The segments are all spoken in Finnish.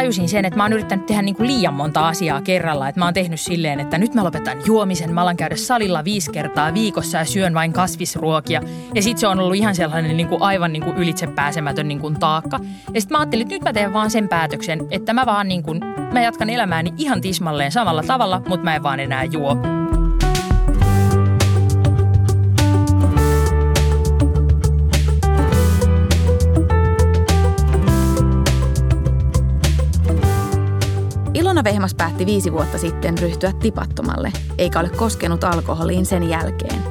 tajusin sen, että mä oon yrittänyt tehdä niin kuin liian monta asiaa kerralla. Että mä oon tehnyt silleen, että nyt mä lopetan juomisen. Mä alan käydä salilla viisi kertaa viikossa ja syön vain kasvisruokia. Ja sit se on ollut ihan sellainen niin kuin aivan niin kuin ylitsepääsemätön niin kuin taakka. Ja sitten mä ajattelin, että nyt mä teen vaan sen päätöksen, että mä vaan niin kuin, mä jatkan elämääni ihan tismalleen samalla tavalla, mutta mä en vaan enää juo. Ilona Vehmas päätti viisi vuotta sitten ryhtyä tipattomalle, eikä ole koskenut alkoholiin sen jälkeen.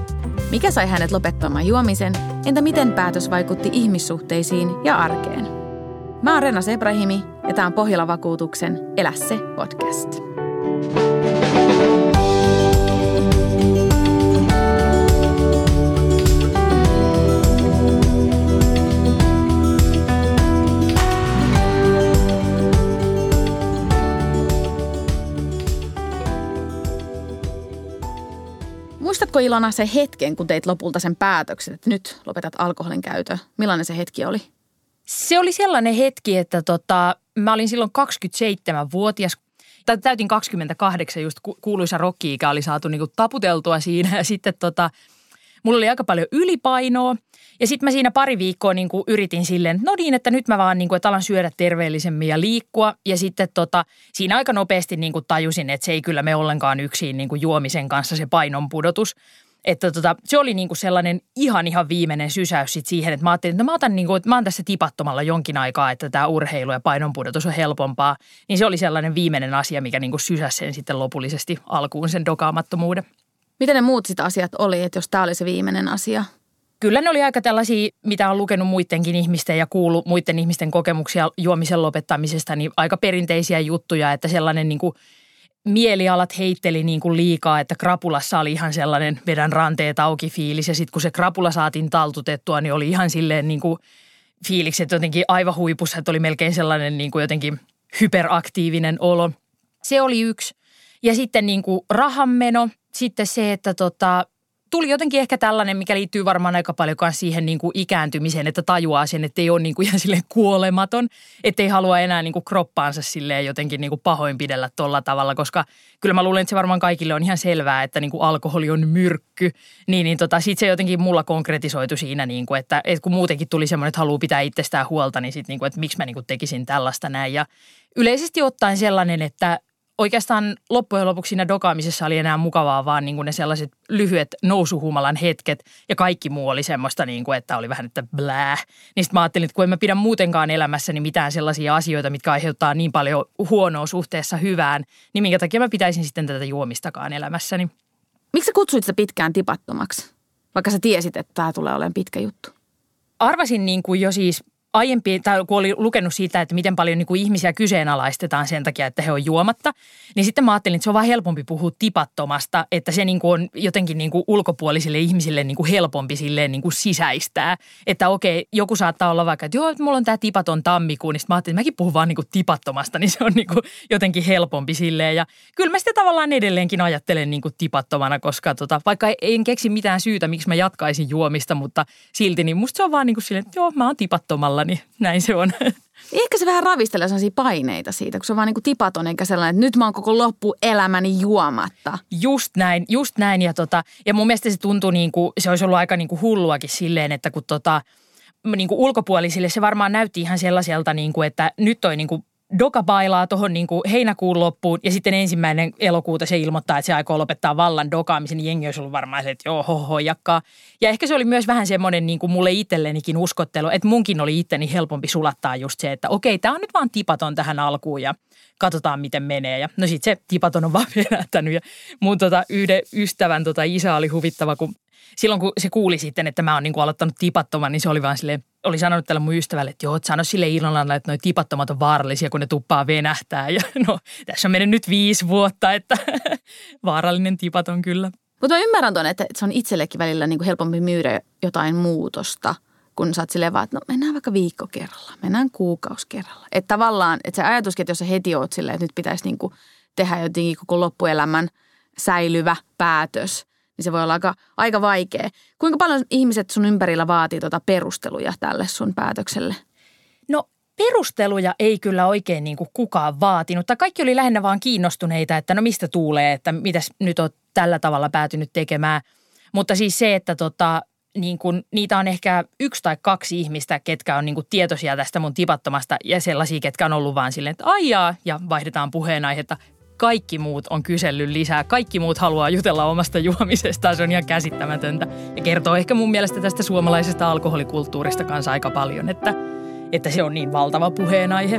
Mikä sai hänet lopettamaan juomisen, entä miten päätös vaikutti ihmissuhteisiin ja arkeen? Mä oon Rena Sebrahimi ja tämä on Pohjola-vakuutuksen Elä se podcast. Muistatko Ilona se hetken, kun teit lopulta sen päätöksen, että nyt lopetat alkoholin käytön? Millainen se hetki oli? Se oli sellainen hetki, että tota, mä olin silloin 27-vuotias. Täytin 28, just kuuluisa rokki oli saatu niinku taputeltua siinä ja sitten tota, mulla oli aika paljon ylipainoa. Ja sitten mä siinä pari viikkoa niin kuin yritin silleen, no niin, että nyt mä vaan niin kuin, että alan syödä terveellisemmin ja liikkua. Ja sitten tota, siinä aika nopeasti niin kuin tajusin, että se ei kyllä me ollenkaan yksin niin kuin juomisen kanssa se painon pudotus. Että tota, se oli niinku sellainen ihan ihan viimeinen sysäys sit siihen, että mä ajattelin, että mä, otan niinku, että mä oon tässä tipattomalla jonkin aikaa, että tämä urheilu ja painonpudotus on helpompaa. Niin se oli sellainen viimeinen asia, mikä niinku sysäsi sen sitten lopullisesti alkuun sen dokaamattomuuden. Miten ne muut sit asiat oli, että jos tämä oli se viimeinen asia? Kyllä ne oli aika tällaisia, mitä on lukenut muidenkin ihmisten ja kuullut muiden ihmisten kokemuksia juomisen lopettamisesta, niin aika perinteisiä juttuja, että sellainen niin kuin mielialat heitteli niin kuin liikaa, että krapulassa oli ihan sellainen vedän ranteet auki fiilis ja sitten kun se krapula saatiin taltutettua, niin oli ihan silleen niin kuin fiilikset jotenkin aivan huipussa, että oli melkein sellainen niin kuin jotenkin hyperaktiivinen olo. Se oli yksi. Ja sitten niin kuin rahanmeno, sitten se, että tota, tuli jotenkin ehkä tällainen, mikä liittyy varmaan aika paljon siihen niin kuin ikääntymiseen, että tajuaa sen, että ei ole niin kuin ihan silleen kuolematon, että ei halua enää niin kuin kroppaansa silleen jotenkin niin kuin pahoinpidellä tuolla tavalla, koska kyllä mä luulen, että se varmaan kaikille on ihan selvää, että niin kuin alkoholi on myrkky, niin, niin tota, sitten se jotenkin mulla konkretisoitu siinä, niin kuin, että, että kun muutenkin tuli semmoinen, että haluaa pitää itsestään huolta, niin sitten niin kuin, että miksi mä niin kuin tekisin tällaista näin. Ja yleisesti ottaen sellainen, että oikeastaan loppujen lopuksi siinä dokaamisessa oli enää mukavaa vaan niin kuin ne sellaiset lyhyet nousuhumalan hetket ja kaikki muu oli semmoista, niin kuin, että oli vähän, että blää. Niin sitten mä ajattelin, että kun en mä pidä muutenkaan elämässäni mitään sellaisia asioita, mitkä aiheuttaa niin paljon huonoa suhteessa hyvään, niin minkä takia mä pitäisin sitten tätä juomistakaan elämässäni. Miksi sä kutsuit sitä pitkään tipattomaksi, vaikka sä tiesit, että tämä tulee olemaan pitkä juttu? Arvasin niin kuin jo siis aiempi, tai kun oli lukenut siitä, että miten paljon niin kuin ihmisiä kyseenalaistetaan sen takia, että he on juomatta, niin sitten mä ajattelin, että se on vaan helpompi puhua tipattomasta, että se niin kuin on jotenkin niin kuin ulkopuolisille ihmisille niin kuin helpompi silleen niin kuin sisäistää. Että okei, joku saattaa olla vaikka, että joo, että mulla on tämä tipaton tammikuun, niin sitten mä ajattelin, että mäkin puhun vaan niin kuin tipattomasta, niin se on niin kuin jotenkin helpompi silleen. Ja kyllä mä sitten tavallaan edelleenkin ajattelen niin kuin tipattomana, koska tota, vaikka en keksi mitään syytä, miksi mä jatkaisin juomista, mutta silti, niin musta se on vaan niin kuin silleen, että joo, mä oon tipattomalla alla, niin näin se on. Ehkä se vähän ravistelee sellaisia paineita siitä, kun se on vaan niin tipaton eikä sellainen, että nyt mä oon koko loppuelämäni juomatta. Just näin, just näin. Ja, tota, ja mun mielestä se tuntuu niin kuin, se olisi ollut aika niin kuin hulluakin silleen, että kun tota, niin kuin ulkopuolisille se varmaan näytti ihan sellaiselta, niin kuin, että nyt toi niin kuin Doka bailaa tuohon niin heinäkuun loppuun ja sitten ensimmäinen elokuuta se ilmoittaa, että se aikoo lopettaa vallan dokaamisen. Niin jengi olisi ollut varmaan se, että joo, ho, jakkaa. Ja ehkä se oli myös vähän semmoinen niin kuin mulle itsellenikin uskottelu, että munkin oli itteni helpompi sulattaa just se, että okei, tämä on nyt vaan tipaton tähän alkuun ja katsotaan miten menee. Ja no sitten se tipaton on vaan venähtänyt ja mun tota, yhden ystävän tota, isä oli huvittava, kun silloin kun se kuuli sitten, että mä oon niin kuin aloittanut tipattoman, niin se oli vaan silleen, oli sanonut tälle mun ystävälle, että joo, että sano sille Ilonalla, että noi tipattomat on vaarallisia, kun ne tuppaa venähtää. Ja no, tässä on mennyt nyt viisi vuotta, että vaarallinen tipaton kyllä. Mutta mä ymmärrän ton, että se on itsellekin välillä niin kuin helpompi myydä jotain muutosta, kun sä oot silleen vaan, että no mennään vaikka viikko kerralla, mennään kuukausi kerralla. Että tavallaan, että se ajatuskin, että jos sä heti oot silleen, että nyt pitäisi niin kuin tehdä jotenkin koko loppuelämän säilyvä päätös – niin se voi olla aika, aika vaikea. Kuinka paljon ihmiset sun ympärillä vaatii tuota perusteluja tälle sun päätökselle? No perusteluja ei kyllä oikein niin kuin kukaan vaatinut. Tai kaikki oli lähinnä vaan kiinnostuneita, että no mistä tuulee, että mitäs nyt on tällä tavalla päätynyt tekemään. Mutta siis se, että tota, niin kuin, niitä on ehkä yksi tai kaksi ihmistä, ketkä on niin kuin tietoisia tästä mun tipattomasta ja sellaisia, ketkä on ollut vaan silleen, että aijaa ja vaihdetaan puheenaihetta. Kaikki muut on kysellyt lisää. Kaikki muut haluaa jutella omasta juomisestaan. Se on ihan käsittämätöntä. Ja kertoo ehkä mun mielestä tästä suomalaisesta alkoholikulttuurista kanssa aika paljon, että, että se on niin valtava puheenaihe.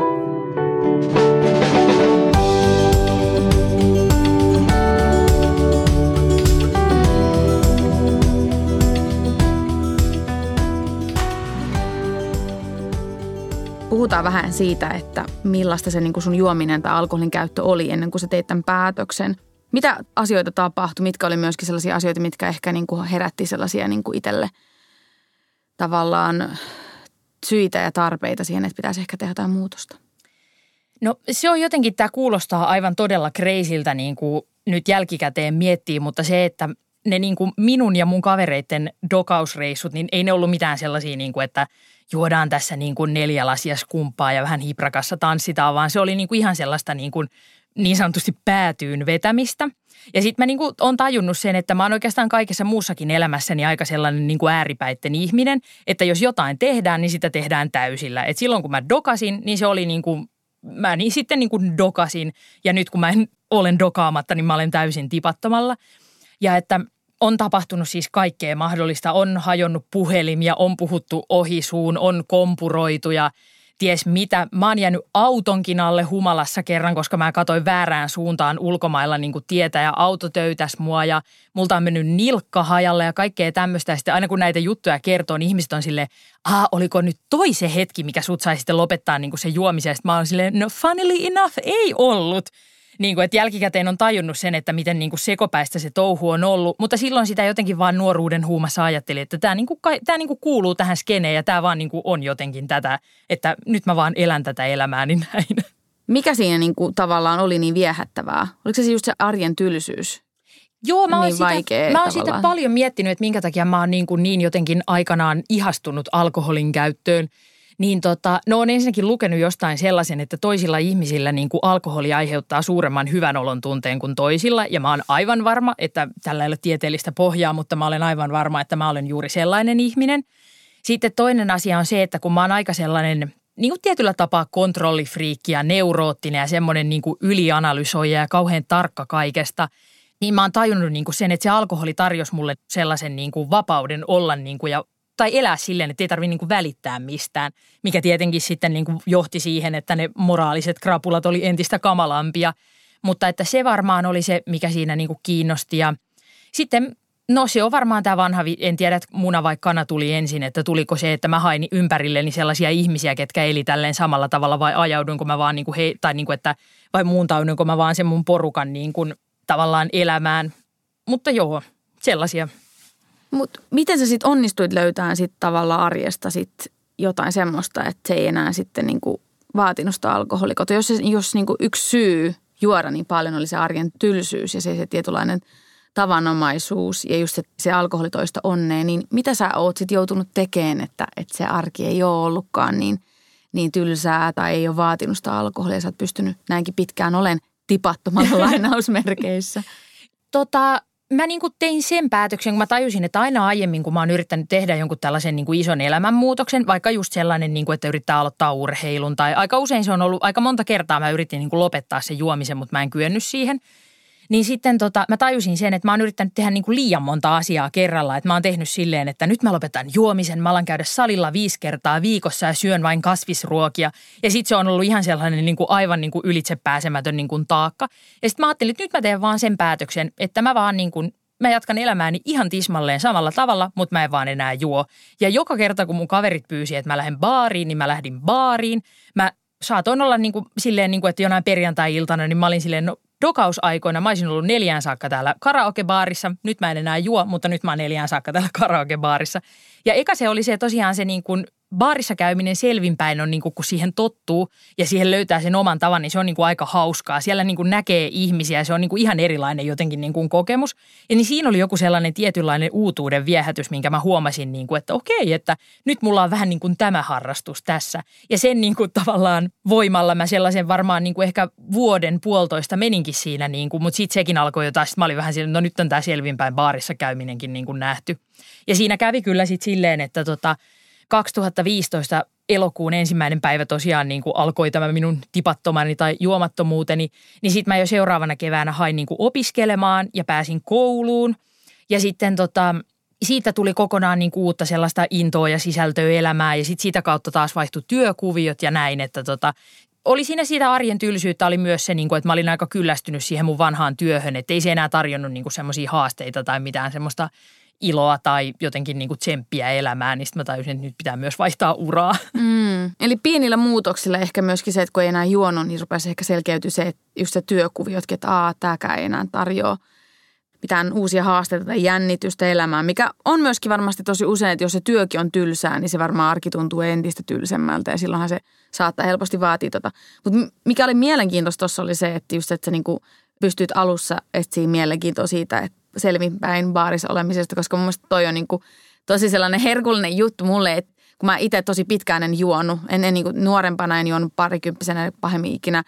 Puhutaan vähän siitä, että millaista se niin kuin sun juominen tai alkoholin käyttö oli ennen kuin sä teit tämän päätöksen. Mitä asioita tapahtui? Mitkä oli myöskin sellaisia asioita, mitkä ehkä niin kuin herätti sellaisia niin kuin itselle tavallaan syitä ja tarpeita siihen, että pitäisi ehkä tehdä jotain muutosta? No se on jotenkin, tämä kuulostaa aivan todella kreisiltä niin kuin nyt jälkikäteen miettii, mutta se, että ne niin kuin minun ja mun kavereiden dokausreissut, niin ei ne ollut mitään sellaisia, niin kuin, että juodaan tässä niin kuin neljä lasia skumppaa ja vähän hiprakassa tanssitaan, vaan se oli niin kuin ihan sellaista niin, kuin niin sanotusti päätyyn vetämistä. Ja sitten mä niin kuin on tajunnut sen, että mä oon oikeastaan kaikessa muussakin elämässäni aika sellainen niin kuin ääripäitten ihminen, että jos jotain tehdään, niin sitä tehdään täysillä. Et silloin kun mä dokasin, niin se oli niin kuin, mä niin sitten niin kuin dokasin ja nyt kun mä en olen dokaamatta, niin mä olen täysin tipattomalla. Ja että on tapahtunut siis kaikkea mahdollista. On hajonnut puhelimia, on puhuttu ohisuun, on kompuroitu ja ties mitä. Mä oon jäänyt autonkin alle humalassa kerran, koska mä katsoin väärään suuntaan ulkomailla niin kuin tietä ja auto töytäs mua ja multa on mennyt nilkka hajalle ja kaikkea tämmöistä. Ja sitten aina kun näitä juttuja kertoo, niin ihmiset on silleen, ah, oliko nyt toi se hetki, mikä sut sai sitten lopettaa niin kuin se juomisen. Sitten mä oon silleen, no funnily enough, ei ollut niin kuin, että jälkikäteen on tajunnut sen, että miten niin kuin sekopäistä se touhu on ollut. Mutta silloin sitä jotenkin vaan nuoruuden huumassa ajatteli, että tämä, niin kuin, tämä niin kuin kuuluu tähän skeneen ja tämä vaan niin kuin on jotenkin tätä, että nyt mä vaan elän tätä elämää, niin näin. Mikä siinä niin kuin tavallaan oli niin viehättävää? Oliko se just se arjen tylsyys? Joo, mä oon, niin sitä, mä oon sitä paljon miettinyt, että minkä takia mä oon niin, kuin niin jotenkin aikanaan ihastunut alkoholin käyttöön – niin tota, no on ensinnäkin lukenut jostain sellaisen, että toisilla ihmisillä niin kuin alkoholi aiheuttaa suuremman hyvän olon tunteen kuin toisilla. Ja mä oon aivan varma, että tällä ei ole tieteellistä pohjaa, mutta mä olen aivan varma, että mä olen juuri sellainen ihminen. Sitten toinen asia on se, että kun mä oon aika sellainen niin kuin tietyllä tapaa kontrollifriikki ja neuroottinen ja semmoinen niin kuin ylianalysoija ja kauhean tarkka kaikesta – niin mä oon tajunnut niin kuin sen, että se alkoholi tarjosi mulle sellaisen niin kuin vapauden olla niin kuin ja tai elää silleen, että ei tarvitse niin välittää mistään, mikä tietenkin sitten niin johti siihen, että ne moraaliset krapulat oli entistä kamalampia. Mutta että se varmaan oli se, mikä siinä niin kiinnosti ja sitten No se on varmaan tämä vanha, en tiedä, että muna vai kana tuli ensin, että tuliko se, että mä hain ympärilleni sellaisia ihmisiä, ketkä eli tälleen samalla tavalla vai ajaudunko mä vaan niin kuin he, tai niin kuin, että vai muuntaudunko mä vaan sen mun porukan niin kuin tavallaan elämään. Mutta joo, sellaisia mutta miten sä sitten onnistuit löytämään sit tavallaan arjesta sit jotain semmoista, että se ei enää sitten niinku vaatinut sitä alkoholikota? Jos, jos niinku yksi syy juoda niin paljon oli se arjen tylsyys ja se, se tietynlainen tavanomaisuus ja just se, se alkoholitoista onnea, niin mitä sä oot sitten joutunut tekemään, että, että se arki ei ole ollutkaan niin, niin tylsää tai ei ole vaatinut sitä alkoholia. Sä oot pystynyt näinkin pitkään olen tipattomalla lainausmerkeissä. Tota, mä niin kuin tein sen päätöksen, kun mä tajusin, että aina aiemmin, kun mä oon yrittänyt tehdä jonkun tällaisen niin kuin ison elämänmuutoksen, vaikka just sellainen, niin kuin, että yrittää aloittaa urheilun tai aika usein se on ollut, aika monta kertaa mä yritin niin kuin lopettaa sen juomisen, mutta mä en kyennyt siihen – niin sitten tota, mä tajusin sen, että mä oon yrittänyt tehdä niin kuin liian monta asiaa kerralla. Että mä oon tehnyt silleen, että nyt mä lopetan juomisen, mä alan käydä salilla viisi kertaa viikossa ja syön vain kasvisruokia. Ja sitten se on ollut ihan sellainen niin kuin aivan niin kuin ylitsepääsemätön niin kuin taakka. Ja sitten mä ajattelin, että nyt mä teen vaan sen päätöksen, että mä vaan niin kuin mä jatkan elämääni ihan tismalleen samalla tavalla, mutta mä en vaan enää juo. Ja joka kerta, kun mun kaverit pyysi, että mä lähden baariin, niin mä lähdin baariin. Mä saatoin olla niin kuin, silleen, niin kuin, että jonain perjantai-iltana, niin mä olin silleen, no dokausaikoina mä olisin ollut neljään saakka täällä karaokebaarissa. Nyt mä en enää juo, mutta nyt mä oon neljään saakka täällä karaokebaarissa. Ja eka se oli se tosiaan se niin kuin baarissa käyminen selvinpäin on niin kuin, kun siihen tottuu ja siihen löytää sen oman tavan, niin se on niin kuin aika hauskaa. Siellä niin kuin näkee ihmisiä, se on niin kuin ihan erilainen jotenkin niin kuin kokemus. Ja niin siinä oli joku sellainen tietynlainen uutuuden viehätys, minkä mä huomasin, niin kuin, että okei, että nyt mulla on vähän niin kuin tämä harrastus tässä. Ja sen niin kuin tavallaan voimalla mä sellaisen varmaan niin kuin ehkä vuoden puolitoista meninkin siinä, niin kuin, mutta sitten sekin alkoi jotain. Sitten mä olin vähän silleen, no nyt on tämä selvinpäin baarissa käyminenkin niin kuin nähty. Ja siinä kävi kyllä sitten silleen, että tota, 2015 elokuun ensimmäinen päivä tosiaan niin kuin alkoi tämä minun tipattomani tai juomattomuuteni, niin sitten mä jo seuraavana keväänä hain niin kuin opiskelemaan ja pääsin kouluun. Ja sitten tota, siitä tuli kokonaan niin kuin uutta sellaista intoa ja sisältöä elämään ja sitten sitä kautta taas vaihtui työkuviot ja näin, että tota, oli siinä siitä arjen tylsyyttä oli myös se, niin kuin, että mä olin aika kyllästynyt siihen mun vanhaan työhön, että ei se enää tarjonnut niin semmoisia haasteita tai mitään semmoista iloa tai jotenkin niin kuin tsemppiä elämään, niin sitten mä tajusin, että nyt pitää myös vaihtaa uraa. Mm. Eli pienillä muutoksilla ehkä myöskin se, että kun ei enää juonut, niin rupesi ehkä selkeytyä se, että just se työkuviotkin, että aa, tämäkään ei enää tarjoa mitään uusia haasteita tai jännitystä elämään, mikä on myöskin varmasti tosi usein, että jos se työkin on tylsää, niin se varmaan arki tuntuu entistä tylsemmältä ja silloinhan se saattaa helposti vaatia tota. Mutta mikä oli mielenkiintoista tuossa oli se, että just, että sä niinku pystyt alussa etsiä mielenkiintoa siitä, että selvinpäin baarissa olemisesta, koska mun mielestä toi on niin kuin tosi sellainen herkullinen juttu mulle, että kun mä itse tosi pitkään en juonut, en, en niin kuin nuorempana en juonut parikymppisenä pahemmin ikinä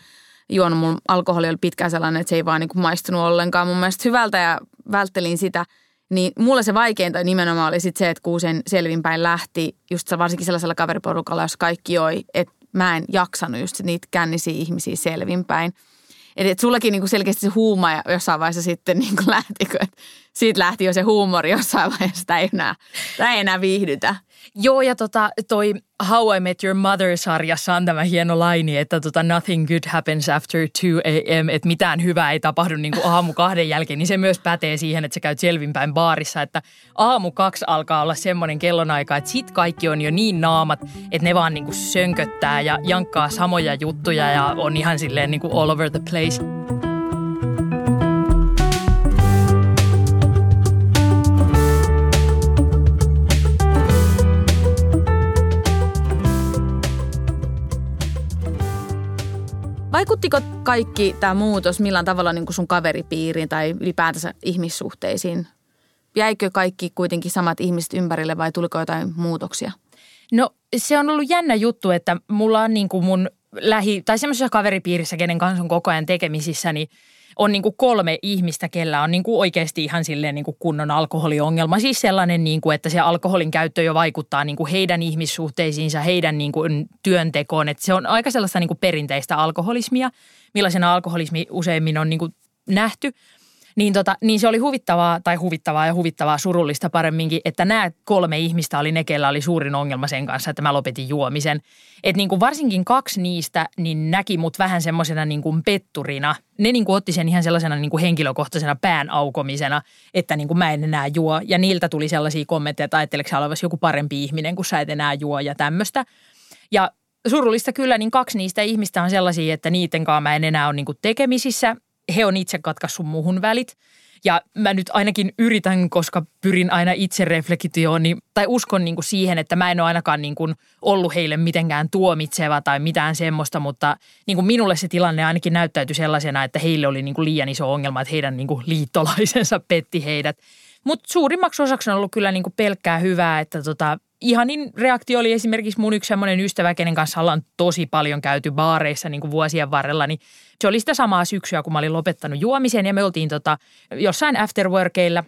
juonut. Mun alkoholi oli pitkään sellainen, että se ei vaan niin kuin maistunut ollenkaan mun mielestä hyvältä ja välttelin sitä. Niin mulle se vaikeinta nimenomaan oli sit se, että kun sen selvinpäin lähti, just varsinkin sellaisella kaveriporukalla, jos kaikki joi, että mä en jaksanut just niitä kännisiä ihmisiä selvinpäin – Eli että sullakin niin selkeästi se huuma ja jossain vaiheessa sitten niin lähti, kun siitä lähti jo se huumori jossain vaiheessa, sitä ei enää, ei enää viihdytä. Joo, ja tota, toi How I Met Your Mother-sarjassa on tämä hieno laini, että tota, nothing good happens after 2 a.m., että mitään hyvää ei tapahdu niin kuin aamu kahden jälkeen, niin se myös pätee siihen, että sä käyt selvinpäin baarissa, että aamu kaksi alkaa olla semmoinen kellonaika, että sit kaikki on jo niin naamat, että ne vaan niin kuin sönköttää ja jankkaa samoja juttuja ja on ihan silleen niin kuin all over the place. Vaikuttiko kaikki tämä muutos millään tavalla niin kuin sun kaveripiiriin tai ylipäätänsä ihmissuhteisiin? Jäikö kaikki kuitenkin samat ihmiset ympärille vai tuliko jotain muutoksia? No se on ollut jännä juttu, että mulla on niin kuin mun lähi- tai semmoisessa kaveripiirissä, kenen kanssa on koko ajan tekemisissä, niin – on niin kuin kolme ihmistä, kellä on niin kuin oikeasti ihan silleen niin kuin kunnon alkoholiongelma. Siis sellainen, niin kuin, että se alkoholin käyttö jo vaikuttaa niin kuin heidän ihmissuhteisiinsa, heidän niin kuin työntekoon. Että se on aika sellaista niin kuin perinteistä alkoholismia, millaisena alkoholismi useimmin on niin kuin nähty – niin, tota, niin se oli huvittavaa, tai huvittavaa ja huvittavaa surullista paremminkin, että nämä kolme ihmistä oli ne, kellä oli suurin ongelma sen kanssa, että mä lopetin juomisen. Että niin kuin varsinkin kaksi niistä niin näki mut vähän semmoisena niin kuin petturina. Ne niin kuin otti sen ihan sellaisena niin kuin henkilökohtaisena pään aukomisena, että niin kuin mä en enää juo. Ja niiltä tuli sellaisia kommentteja, että ajatteleksä olevasi joku parempi ihminen, kun sä et enää juo ja tämmöistä. Ja surullista kyllä, niin kaksi niistä ihmistä on sellaisia, että niiden kanssa mä en enää ole niin kuin tekemisissä he on itse katkaissut muuhun välit. Ja mä nyt ainakin yritän, koska pyrin aina itse reflektioon, tai uskon niin kuin siihen, että mä en ole ainakaan niin kuin ollut heille mitenkään tuomitseva tai mitään semmoista, mutta niin kuin minulle se tilanne ainakin näyttäytyi sellaisena, että heille oli niin kuin liian iso ongelma, että heidän niin kuin liittolaisensa petti heidät. Mutta suurimmaksi osaksi on ollut kyllä niin kuin pelkkää hyvää, että tota, ihanin reaktio oli esimerkiksi mun yksi semmoinen ystävä, kenen kanssa ollaan tosi paljon käyty baareissa niin kuin vuosien varrella, niin se oli sitä samaa syksyä, kun mä olin lopettanut juomisen ja me oltiin tota, jossain afterworkeilla.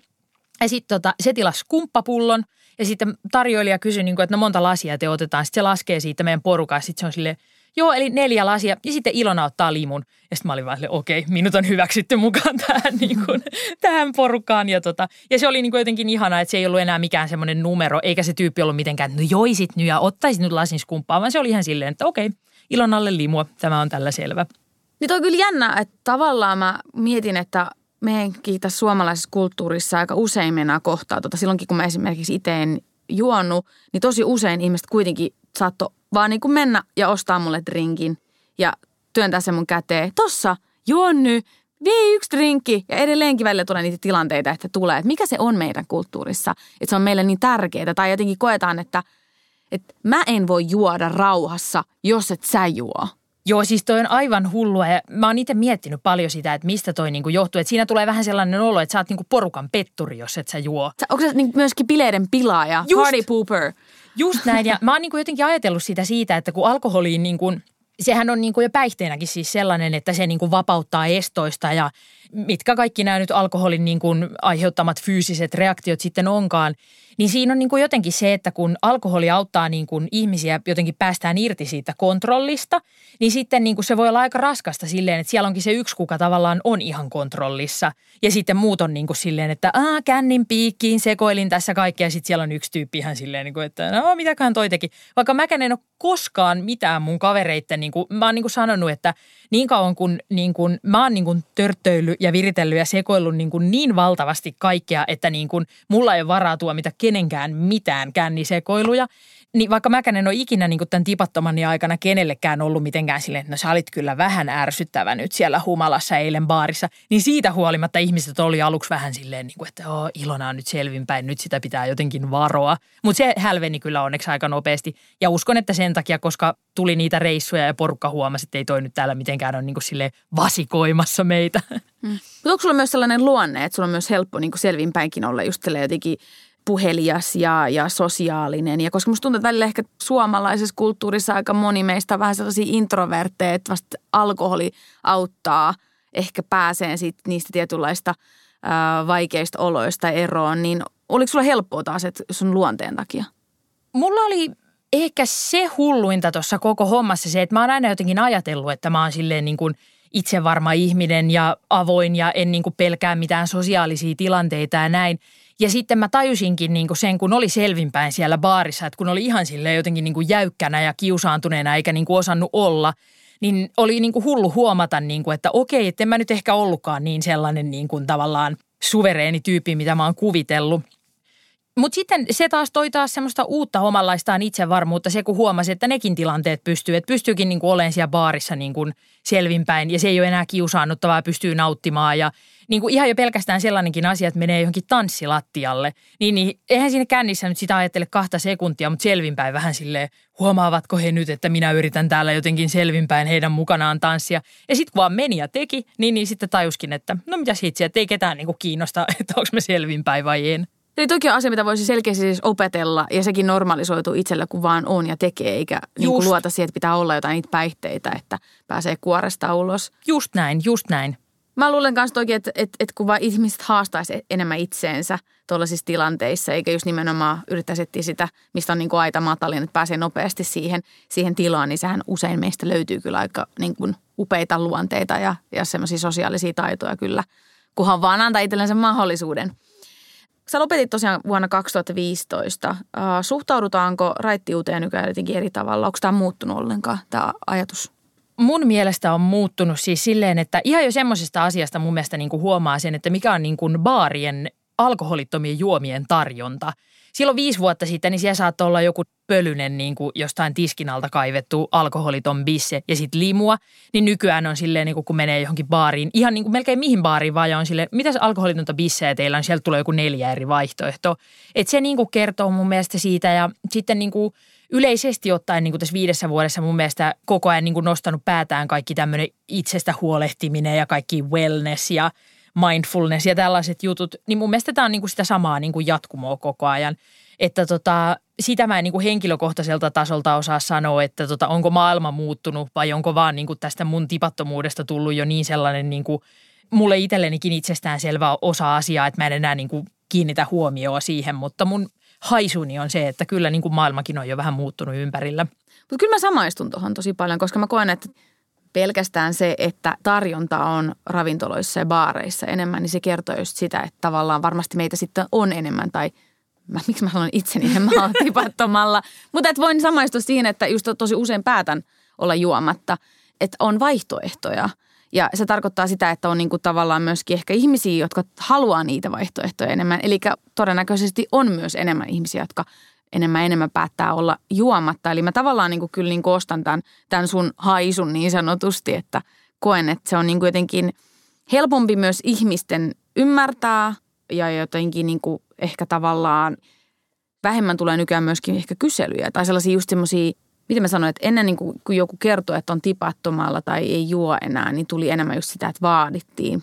Ja sitten tota, se tilasi kumppapullon ja sitten tarjoilija kysyi, niin kuin, että no monta lasia te otetaan. Sitten se laskee siitä meidän porukasta. Sitten se on silleen, Joo, eli neljä lasia. Ja sitten Ilona ottaa limun. Ja sitten mä olin vaan okei, okay, minut on hyväksytty mukaan tähän, niin kuin, tähän porukkaan. Ja, tota, ja se oli niin kuin jotenkin ihana, että se ei ollut enää mikään semmoinen numero, eikä se tyyppi ollut mitenkään, että no joisit nyt ja ottaisit nyt lasin skumppaa, vaan se oli ihan silleen, että okei, okay, Ilonalle limua, tämä on tällä selvä. Toi on kyllä jännä, että tavallaan mä mietin, että meidänkin tässä suomalaisessa kulttuurissa aika usein mennään kohtaa. Tota, silloinkin kun mä esimerkiksi itse en juonut, niin tosi usein ihmiset kuitenkin saattoi vaan niin kuin mennä ja ostaa mulle drinkin ja työntää sen mun käteen. Tossa, juon nyt, vie yksi drinkki. Ja edelleenkin välillä tulee niitä tilanteita, että tulee, että mikä se on meidän kulttuurissa. Että se on meille niin tärkeää tai jotenkin koetaan, että, että mä en voi juoda rauhassa, jos et sä juo. Joo, siis toi on aivan hullua ja mä oon itse miettinyt paljon sitä, että mistä toi niinku johtuu. Että siinä tulee vähän sellainen olo, että sä oot niinku porukan petturi, jos et sä juo. Sä, onko se niin myöskin bileiden pilaaja, Just. party pooper? Just näin ja mä oon niinku jotenkin ajatellut sitä siitä, että kun alkoholiin niin kuin, sehän on niinku jo päihteenäkin siis sellainen, että se niinku vapauttaa estoista ja mitkä kaikki nämä nyt alkoholin niinku aiheuttamat fyysiset reaktiot sitten onkaan – niin siinä on niin kuin jotenkin se, että kun alkoholi auttaa niin kuin ihmisiä jotenkin päästään irti siitä kontrollista, niin sitten niin kuin se voi olla aika raskasta silleen, että siellä onkin se yksi, kuka tavallaan on ihan kontrollissa. Ja sitten muut on niin kuin silleen, että Aa, kännin piikkiin, sekoilin tässä kaikkea. Ja sitten siellä on yksi tyyppi ihan silleen, niin kuin, että no mitäkään toi teki. Vaikka mäkään en ole koskaan mitään mun kavereitten, niin kuin, mä oon niin kuin sanonut, että niin kauan kun niin kuin, mä oon niin kuin törttöillyt ja viritellyt ja sekoillut niin, kuin niin valtavasti kaikkea, että niin kuin, mulla ei ole varaa tuomita kenenkään mitään kännisekoiluja, niin vaikka mäkään en ole ikinä niin tämän tipattoman aikana kenellekään ollut mitenkään silleen, että no sä olit kyllä vähän ärsyttävä nyt siellä humalassa eilen baarissa, niin siitä huolimatta ihmiset oli aluksi vähän silleen, niin kuin, että Oo, Ilona on nyt selvinpäin, nyt sitä pitää jotenkin varoa. Mutta se hälveni kyllä onneksi aika nopeasti ja uskon, että sen takia, koska tuli niitä reissuja ja porukka huomasi, että ei toi nyt täällä mitenkään ole niin kuin vasikoimassa meitä. Hmm. Mutta onko sulla myös sellainen luonne, että sulla on myös helppo niin kuin selvinpäinkin olla just jotenkin puhelias ja, ja sosiaalinen. Ja koska musta tuntuu, että välillä ehkä suomalaisessa kulttuurissa aika moni meistä on vähän sellaisia introvertteja, että vasta alkoholi auttaa ehkä pääseen siitä, niistä tietynlaista ää, vaikeista oloista eroon. Niin oliko sulla helppoa taas että sun luonteen takia? Mulla oli ehkä se hulluinta tuossa koko hommassa se, että mä oon aina jotenkin ajatellut, että mä oon silleen niin kuin itsevarma ihminen ja avoin ja en niin kuin pelkää mitään sosiaalisia tilanteita ja näin – ja sitten mä tajusinkin niin kuin sen, kun oli selvinpäin siellä baarissa, että kun oli ihan sille jotenkin niin kuin jäykkänä ja kiusaantuneena eikä niin kuin osannut olla, niin oli niin kuin hullu huomata, niin kuin, että okei, että en mä nyt ehkä ollutkaan niin sellainen niin kuin tavallaan suvereeni tyyppi, mitä mä oon kuvitellut. Mutta sitten se taas toi taas semmoista uutta omanlaistaan itsevarmuutta, se kun huomasi, että nekin tilanteet pystyy, että pystyykin niin kuin olemaan siellä baarissa niin kuin selvinpäin ja se ei ole enää kiusaannuttavaa, pystyy nauttimaan ja niin kuin ihan jo pelkästään sellainenkin asia, että menee johonkin tanssilattialle, niin, niin eihän siinä kännissä nyt sitä ajattele kahta sekuntia, mutta selvinpäin vähän silleen, huomaavatko he nyt, että minä yritän täällä jotenkin selvinpäin heidän mukanaan tanssia. Ja sitten kun vaan meni ja teki, niin, niin sitten tajuskin, että no mitä siitä, että ei ketään niin kuin kiinnosta, että onko me selvinpäin vai en. Eli toki on asia, mitä voisi selkeästi siis opetella ja sekin normalisoituu itsellä, kun vaan on ja tekee, eikä niin kuin luota siihen, että pitää olla jotain niitä päihteitä, että pääsee kuoresta ulos. Just näin, just näin. Mä luulen myös toki, että, että, että kun vaan ihmiset haastaisi enemmän itseensä tuollaisissa tilanteissa, eikä just nimenomaan yrittäisi etsiä sitä, mistä on niin kuin aita matalin, että pääsee nopeasti siihen, siihen tilaan, niin sehän usein meistä löytyy kyllä aika niin kuin upeita luonteita ja, ja semmoisia sosiaalisia taitoja kyllä, kunhan vaan antaa itsellensä mahdollisuuden. Sä lopetit tosiaan vuonna 2015. Uh, suhtaudutaanko raittiuteen nykyään jotenkin eri tavalla? Onko tämä muuttunut ollenkaan, tämä ajatus? Mun mielestä on muuttunut siis silleen, että ihan jo semmoisesta asiasta mun mielestä niin kuin huomaa sen, että mikä on niin kuin baarien alkoholittomien juomien tarjonta. Silloin viisi vuotta sitten, niin siellä saattoi olla joku pölynen niin kuin jostain tiskin alta kaivettu alkoholiton bisse ja sitten limua. Niin nykyään on silleen, niin kuin kun menee johonkin baariin, ihan niin kuin melkein mihin baariin vaan ja on silleen, mitäs alkoholitonta bisseä teillä on, sieltä tulee joku neljä eri vaihtoehtoa. Että se niin kuin kertoo mun mielestä siitä ja sitten niin kuin – yleisesti ottaen niin kuin tässä viidessä vuodessa mun mielestä koko ajan niin kuin nostanut päätään kaikki tämmöinen itsestä huolehtiminen ja kaikki wellness ja mindfulness ja tällaiset jutut, niin mun mielestä tämä on niin kuin sitä samaa niin kuin jatkumoa koko ajan. Että tota, sitä mä en niin kuin henkilökohtaiselta tasolta osaa sanoa, että tota, onko maailma muuttunut vai onko vaan niin kuin tästä mun tipattomuudesta tullut jo niin sellainen niin kuin mulle itsellenikin itsestään selvä osa asiaa, että mä en enää niin kuin kiinnitä huomioon siihen, mutta mun – haisuni on se, että kyllä niin kuin maailmakin on jo vähän muuttunut ympärillä. Mutta kyllä mä samaistun tuohon tosi paljon, koska mä koen, että pelkästään se, että tarjonta on ravintoloissa ja baareissa enemmän, niin se kertoo just sitä, että tavallaan varmasti meitä sitten on enemmän tai mä, miksi mä sanon itseni, en mä ole tipattomalla. Mutta että voin samaistua siihen, että just tosi usein päätän olla juomatta, että on vaihtoehtoja – ja se tarkoittaa sitä, että on niin kuin tavallaan myöskin ehkä ihmisiä, jotka haluaa niitä vaihtoehtoja enemmän. Eli todennäköisesti on myös enemmän ihmisiä, jotka enemmän enemmän päättää olla juomatta. Eli mä tavallaan niin kuin kyllä niin kuin ostan tämän, tämän sun haisun niin sanotusti, että koen, että se on niin kuin jotenkin helpompi myös ihmisten ymmärtää ja jotenkin niin kuin ehkä tavallaan vähemmän tulee nykyään myöskin ehkä kyselyjä tai sellaisia just semmoisia, miten mä sanoin, että ennen niin kuin, kun joku kertoi, että on tipattomalla tai ei juo enää, niin tuli enemmän just sitä, että vaadittiin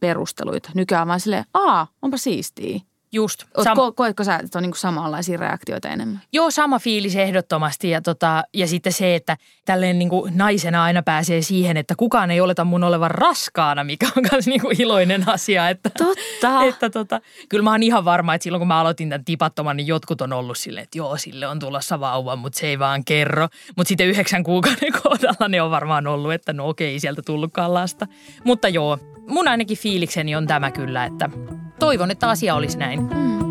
perusteluita. Nykyään vaan silleen, aa, onpa siistiä. Just. Sam- ko- koetko sä, että on niin samanlaisia reaktioita enemmän? Joo, sama fiilis ehdottomasti. Ja, tota, ja sitten se, että tälleen niin kuin naisena aina pääsee siihen, että kukaan ei oleta mun olevan raskaana, mikä on myös niin kuin iloinen asia. Että, Totta. Että, tota, kyllä mä oon ihan varma, että silloin kun mä aloitin tämän tipattoman, niin jotkut on ollut silleen, että joo, sille on tulossa vauva, mutta se ei vaan kerro. Mutta sitten yhdeksän kuukauden kohdalla ne on varmaan ollut, että no okei, sieltä tullutkaan lasta. Mutta joo, mun ainakin fiilikseni on tämä kyllä, että toivon, että asia olisi näin. Mm.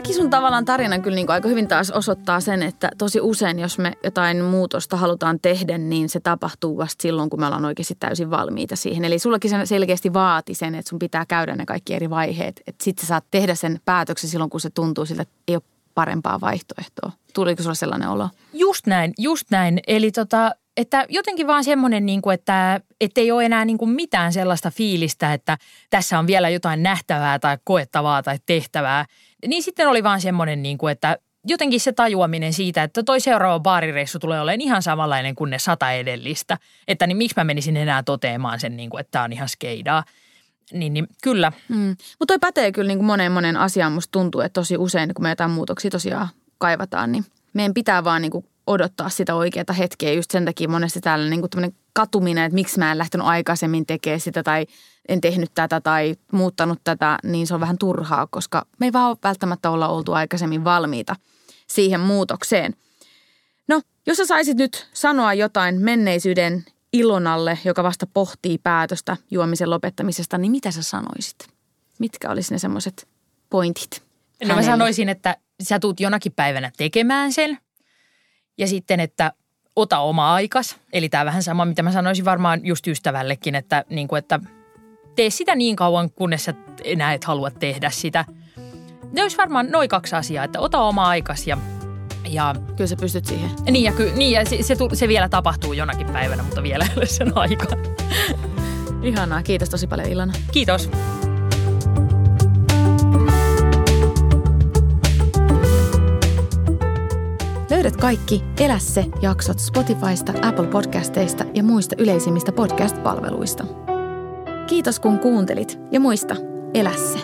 Tämäkin sun tavallaan tarina kyllä niin kuin aika hyvin taas osoittaa sen, että tosi usein, jos me jotain muutosta halutaan tehdä, niin se tapahtuu vasta silloin, kun me ollaan oikeasti täysin valmiita siihen. Eli sullakin se selkeästi vaati sen, että sun pitää käydä ne kaikki eri vaiheet. Että sit sä saat tehdä sen päätöksen silloin, kun se tuntuu siltä, että ei ole parempaa vaihtoehtoa. Tuliko sulla sellainen olo? Just näin, just näin. Eli tota, että jotenkin vaan semmoinen, niin kuin, että ei ole enää niin kuin mitään sellaista fiilistä, että tässä on vielä jotain nähtävää tai koettavaa tai tehtävää. Niin sitten oli vaan semmoinen, niin kuin, että jotenkin se tajuaminen siitä, että toi seuraava baarireissu tulee olemaan ihan samanlainen kuin ne sata edellistä. Että niin miksi mä menisin enää toteamaan sen, niin kuin, että tämä on ihan skeidaa. Niin, niin kyllä. Mm. Mutta toi pätee kyllä niin kuin moneen monen asiaan. Musta tuntuu, että tosi usein, kun me jotain muutoksia tosiaan kaivataan, niin meidän pitää vaan niin kuin odottaa sitä oikeaa hetkeä. Just sen takia monesti täällä niin kuin katuminen, että miksi mä en lähtenyt aikaisemmin tekemään sitä tai en tehnyt tätä tai muuttanut tätä, niin se on vähän turhaa, koska me ei vaan välttämättä olla oltu aikaisemmin valmiita siihen muutokseen. No, jos sä saisit nyt sanoa jotain menneisyyden Ilonalle, joka vasta pohtii päätöstä juomisen lopettamisesta, niin mitä sä sanoisit? Mitkä olisi ne semmoiset pointit? No mä sanoisin, että sä tuut jonakin päivänä tekemään sen ja sitten, että ota oma aikas. Eli tämä vähän sama, mitä mä sanoisin varmaan just ystävällekin, että, niin kuin, että tee sitä niin kauan, kunnes sä enää et halua tehdä sitä. Ne olisi varmaan noin kaksi asiaa, että ota oma aikas ja ja, kyllä sä pystyt siihen. Niin ja, ky, niin, ja se, se, se vielä tapahtuu jonakin päivänä, mutta vielä ei ole sen aika. Ihanaa. Kiitos tosi paljon Ilona. Kiitos. Löydät kaikki Elä se jaksot Spotifysta, Apple Podcasteista ja muista yleisimmistä podcast-palveluista. Kiitos kun kuuntelit ja muista, elä se.